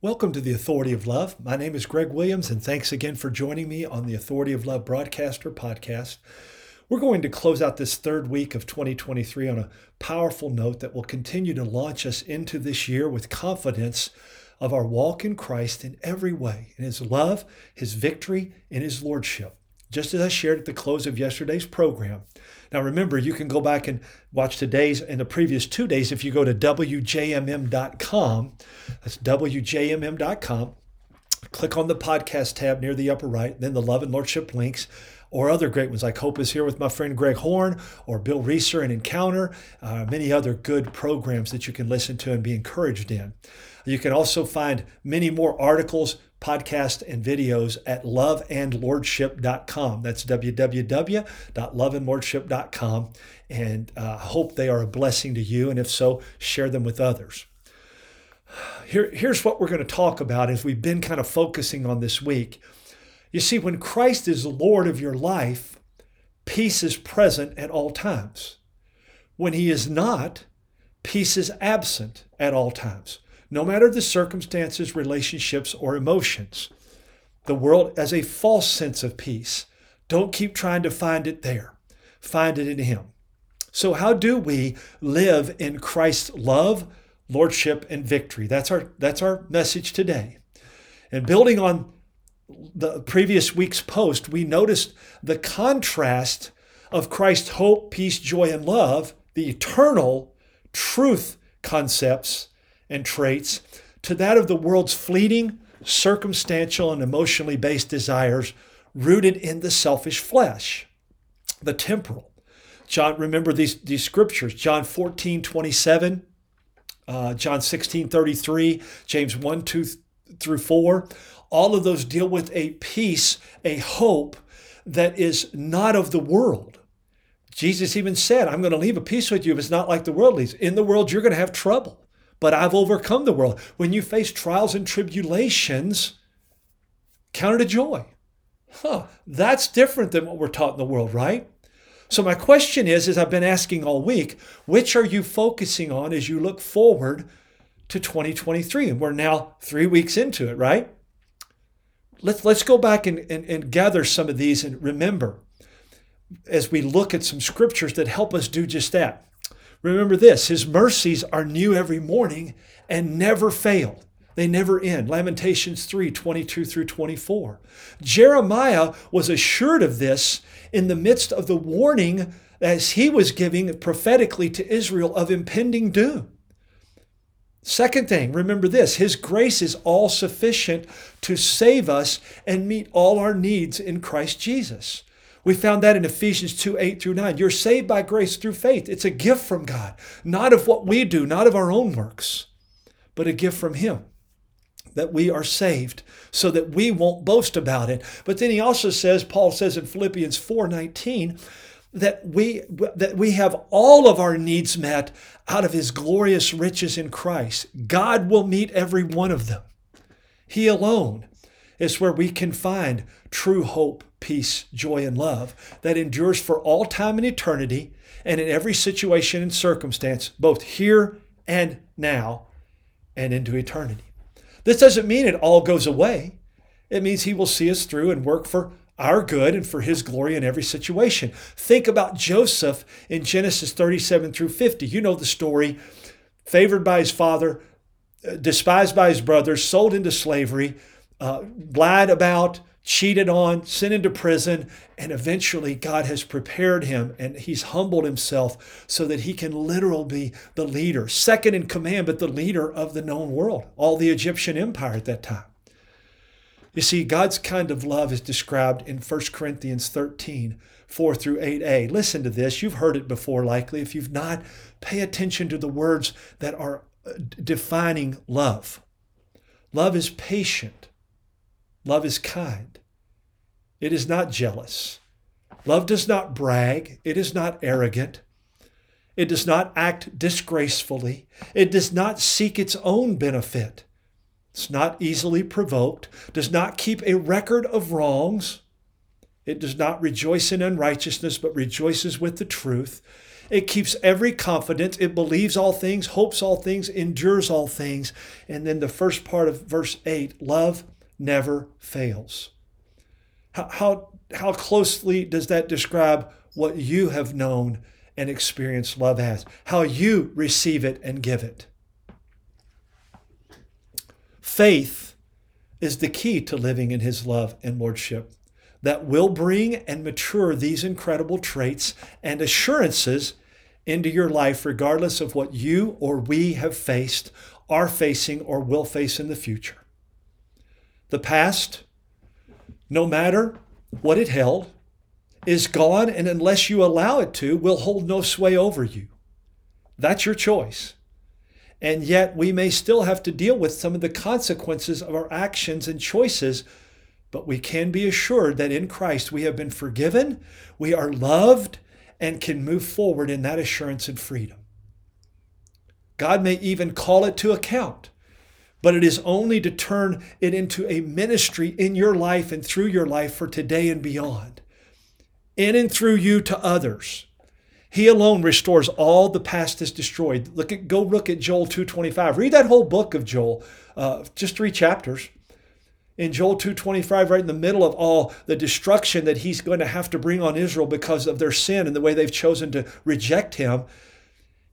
Welcome to the Authority of Love. My name is Greg Williams, and thanks again for joining me on the Authority of Love broadcaster podcast. We're going to close out this third week of 2023 on a powerful note that will continue to launch us into this year with confidence of our walk in Christ in every way, in His love, His victory, and His lordship just as I shared at the close of yesterday's program. Now, remember, you can go back and watch today's and the previous two days if you go to WJMM.com. That's WJMM.com. Click on the podcast tab near the upper right, then the Love and Lordship links, or other great ones like Hope is Here with my friend Greg Horn, or Bill Reeser and Encounter, uh, many other good programs that you can listen to and be encouraged in. You can also find many more articles, podcasts, and videos at loveandlordship.com. That's www.loveandlordship.com. And I uh, hope they are a blessing to you. And if so, share them with others. Here, here's what we're going to talk about as we've been kind of focusing on this week. You see, when Christ is Lord of your life, peace is present at all times. When He is not, peace is absent at all times no matter the circumstances, relationships, or emotions. The world has a false sense of peace. Don't keep trying to find it there, find it in Him. So, how do we live in Christ's love, lordship, and victory? That's our, that's our message today. And building on the previous week's post, we noticed the contrast of Christ's hope, peace, joy, and love, the eternal truth concepts and traits to that of the world's fleeting, circumstantial, and emotionally based desires rooted in the selfish flesh, the temporal. John, remember these, these scriptures John 14, 27, uh, John 16, 33, James 1, 2 through 4. All of those deal with a peace, a hope that is not of the world. Jesus even said, I'm going to leave a peace with you if it's not like the world leaves. In the world, you're going to have trouble but I've overcome the world. When you face trials and tribulations, count it a joy. Huh, that's different than what we're taught in the world, right? So my question is, as I've been asking all week, which are you focusing on as you look forward to 2023? And we're now three weeks into it, right? Let's, let's go back and, and, and gather some of these and remember as we look at some scriptures that help us do just that. Remember this His mercies are new every morning and never fail. They never end. Lamentations 3 22 through 24. Jeremiah was assured of this in the midst of the warning as he was giving prophetically to Israel of impending doom. Second thing, remember this His grace is all sufficient to save us and meet all our needs in Christ Jesus. We found that in Ephesians 2 8 through 9. You're saved by grace through faith. It's a gift from God, not of what we do, not of our own works, but a gift from Him that we are saved so that we won't boast about it. But then he also says, Paul says in Philippians 4 19, that we that we have all of our needs met out of his glorious riches in Christ. God will meet every one of them. He alone is where we can find true hope peace, joy, and love that endures for all time and eternity and in every situation and circumstance, both here and now and into eternity. This doesn't mean it all goes away. It means He will see us through and work for our good and for His glory in every situation. Think about Joseph in Genesis 37 through 50. You know the story. Favored by his father, despised by his brothers, sold into slavery, uh, lied about, cheated on, sent into prison, and eventually God has prepared him and he's humbled himself so that he can literally be the leader, second in command, but the leader of the known world, all the Egyptian empire at that time. You see, God's kind of love is described in 1 Corinthians 13, 4 through 8a. Listen to this. You've heard it before, likely. If you've not, pay attention to the words that are uh, defining love. Love is patient. Love is kind. It is not jealous. Love does not brag. It is not arrogant. It does not act disgracefully. It does not seek its own benefit. It's not easily provoked, does not keep a record of wrongs. It does not rejoice in unrighteousness, but rejoices with the truth. It keeps every confidence. It believes all things, hopes all things, endures all things. And then the first part of verse 8 love never fails. How, how, how closely does that describe what you have known and experienced love as? How you receive it and give it? Faith is the key to living in His love and lordship that will bring and mature these incredible traits and assurances into your life, regardless of what you or we have faced, are facing, or will face in the future. The past, no matter what it held, is gone, and unless you allow it to, will hold no sway over you. That's your choice. And yet, we may still have to deal with some of the consequences of our actions and choices but we can be assured that in Christ we have been forgiven, we are loved, and can move forward in that assurance and freedom. God may even call it to account, but it is only to turn it into a ministry in your life and through your life for today and beyond, in and through you to others. He alone restores all the past is destroyed. Look at go look at Joel 2:25. Read that whole book of Joel, uh, just three chapters in Joel 2:25 right in the middle of all the destruction that he's going to have to bring on Israel because of their sin and the way they've chosen to reject him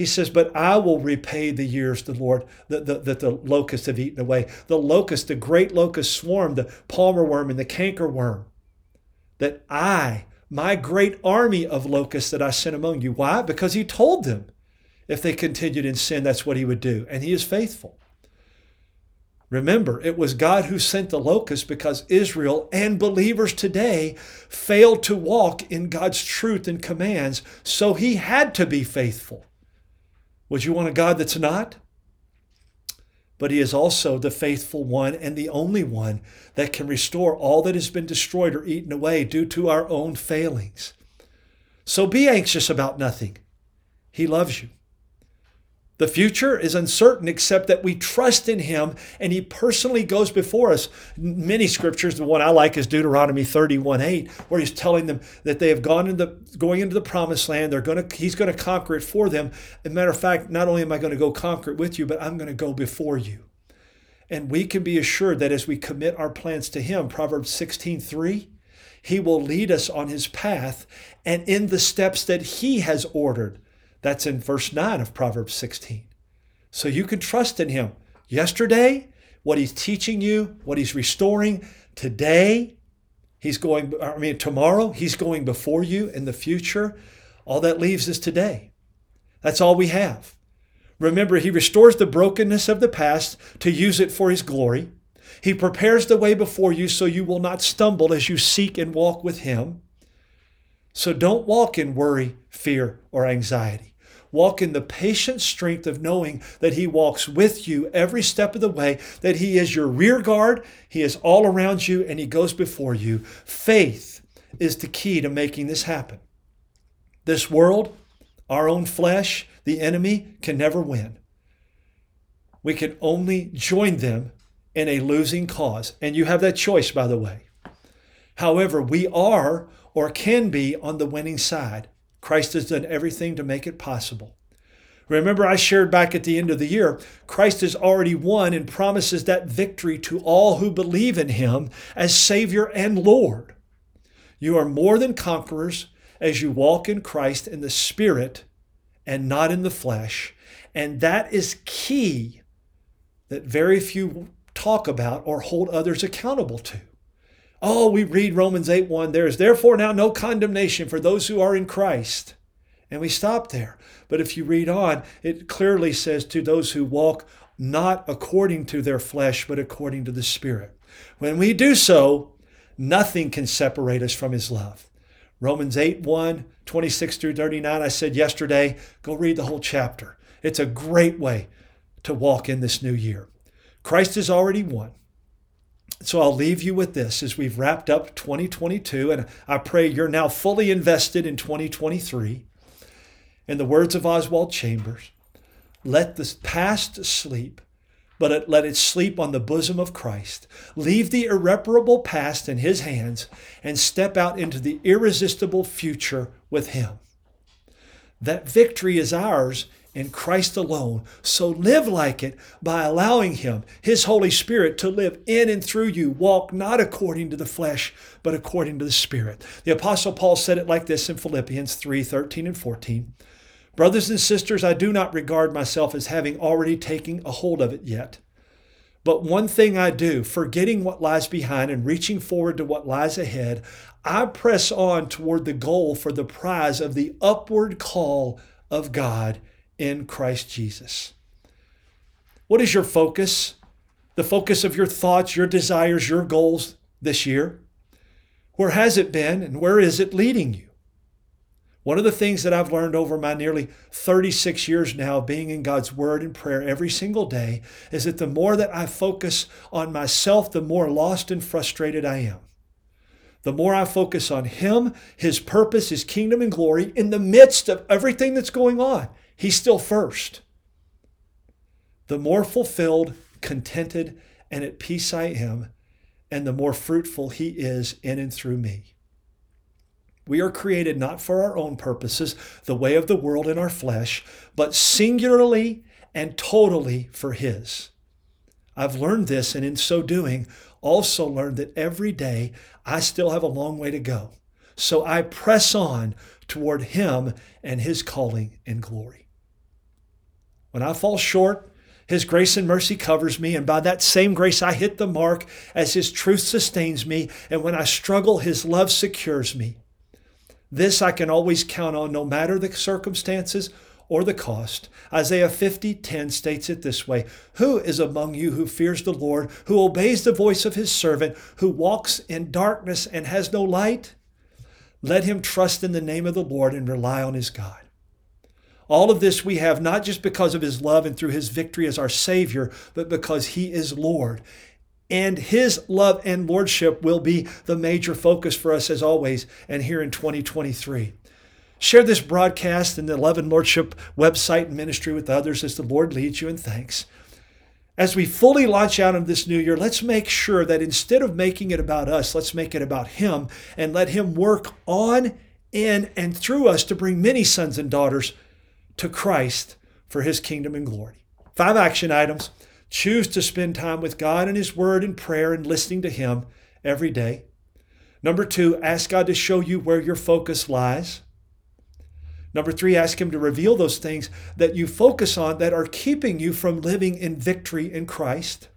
he says, But I will repay the years, the Lord, that the, the, the locusts have eaten away. The locust, the great locust swarm, the palmer worm and the canker worm. That I, my great army of locusts that I sent among you. Why? Because he told them if they continued in sin, that's what he would do. And he is faithful. Remember, it was God who sent the locusts because Israel and believers today failed to walk in God's truth and commands, so he had to be faithful. Would you want a God that's not? But he is also the faithful one and the only one that can restore all that has been destroyed or eaten away due to our own failings. So be anxious about nothing. He loves you. The future is uncertain except that we trust in him and he personally goes before us. Many scriptures, the one I like is Deuteronomy 31 8, where he's telling them that they have gone into going into the promised land. They're gonna he's gonna conquer it for them. As a matter of fact, not only am I going to go conquer it with you, but I'm going to go before you. And we can be assured that as we commit our plans to him, Proverbs 16 3, he will lead us on his path and in the steps that he has ordered that's in verse 9 of Proverbs 16. So you can trust in him. Yesterday, what he's teaching you, what he's restoring, today, he's going, I mean, tomorrow, he's going before you in the future. All that leaves is today. That's all we have. Remember, he restores the brokenness of the past to use it for his glory. He prepares the way before you so you will not stumble as you seek and walk with him. So don't walk in worry, fear, or anxiety. Walk in the patient strength of knowing that He walks with you every step of the way, that He is your rear guard, He is all around you, and He goes before you. Faith is the key to making this happen. This world, our own flesh, the enemy can never win. We can only join them in a losing cause. And you have that choice, by the way. However, we are or can be on the winning side. Christ has done everything to make it possible. Remember, I shared back at the end of the year, Christ has already won and promises that victory to all who believe in him as Savior and Lord. You are more than conquerors as you walk in Christ in the Spirit and not in the flesh. And that is key that very few talk about or hold others accountable to. Oh, we read Romans 8 1. There is therefore now no condemnation for those who are in Christ. And we stop there. But if you read on, it clearly says to those who walk not according to their flesh, but according to the Spirit. When we do so, nothing can separate us from His love. Romans 8 1, 26 through 39. I said yesterday, go read the whole chapter. It's a great way to walk in this new year. Christ has already won. So I'll leave you with this as we've wrapped up 2022, and I pray you're now fully invested in 2023. In the words of Oswald Chambers, let the past sleep, but let it sleep on the bosom of Christ. Leave the irreparable past in His hands and step out into the irresistible future with Him. That victory is ours in Christ alone. So live like it by allowing Him, His Holy Spirit, to live in and through you. Walk not according to the flesh, but according to the Spirit. The Apostle Paul said it like this in Philippians 3 13 and 14. Brothers and sisters, I do not regard myself as having already taken a hold of it yet. But one thing I do, forgetting what lies behind and reaching forward to what lies ahead, I press on toward the goal for the prize of the upward call of God in Christ Jesus. What is your focus? The focus of your thoughts, your desires, your goals this year? Where has it been and where is it leading you? One of the things that I've learned over my nearly 36 years now of being in God's Word and prayer every single day is that the more that I focus on myself, the more lost and frustrated I am. The more I focus on Him, His purpose, His kingdom and glory in the midst of everything that's going on, He's still first. The more fulfilled, contented, and at peace I am, and the more fruitful He is in and through me. We are created not for our own purposes, the way of the world in our flesh, but singularly and totally for His. I've learned this, and in so doing, also learned that every day I still have a long way to go. So I press on toward Him and His calling and glory. When I fall short, His grace and mercy covers me, and by that same grace I hit the mark as His truth sustains me, and when I struggle, His love secures me. This I can always count on no matter the circumstances or the cost. Isaiah 50:10 states it this way: Who is among you who fears the Lord, who obeys the voice of his servant, who walks in darkness and has no light? Let him trust in the name of the Lord and rely on his God. All of this we have not just because of his love and through his victory as our Savior, but because he is Lord. And his love and lordship will be the major focus for us as always and here in 2023. Share this broadcast and the Love and Lordship website and ministry with others as the Lord leads you and thanks. As we fully launch out of this new year, let's make sure that instead of making it about us, let's make it about Him and let Him work on, in, and through us to bring many sons and daughters to Christ for his kingdom and glory. Five action items. Choose to spend time with God and his word and prayer and listening to him every day. Number two, ask God to show you where your focus lies. Number three, ask Him to reveal those things that you focus on that are keeping you from living in victory in Christ.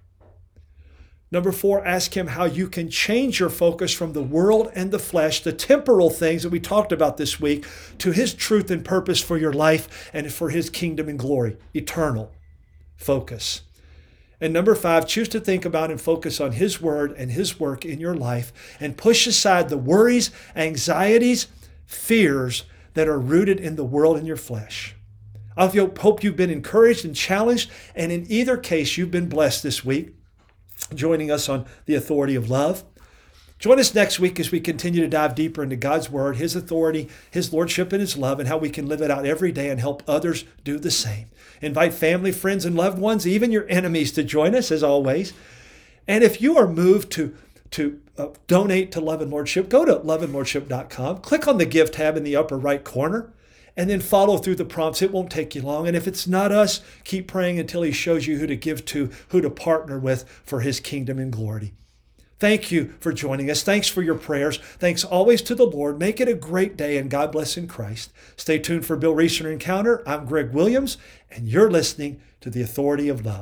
Number four, ask Him how you can change your focus from the world and the flesh, the temporal things that we talked about this week, to His truth and purpose for your life and for His kingdom and glory, eternal focus. And number five, choose to think about and focus on His word and His work in your life and push aside the worries, anxieties, fears that are rooted in the world and your flesh. I hope you've been encouraged and challenged, and in either case, you've been blessed this week joining us on the authority of love. Join us next week as we continue to dive deeper into God's Word, His authority, His Lordship, and His love, and how we can live it out every day and help others do the same. Invite family, friends, and loved ones, even your enemies, to join us as always. And if you are moved to, to uh, donate to Love and Lordship, go to loveandlordship.com, click on the Give tab in the upper right corner and then follow through the prompts. It won't take you long. And if it's not us, keep praying until He shows you who to give to, who to partner with for His kingdom and glory. Thank you for joining us. Thanks for your prayers. Thanks always to the Lord. Make it a great day and God bless in Christ. Stay tuned for Bill Reeser Encounter. I'm Greg Williams, and you're listening to the Authority of Love.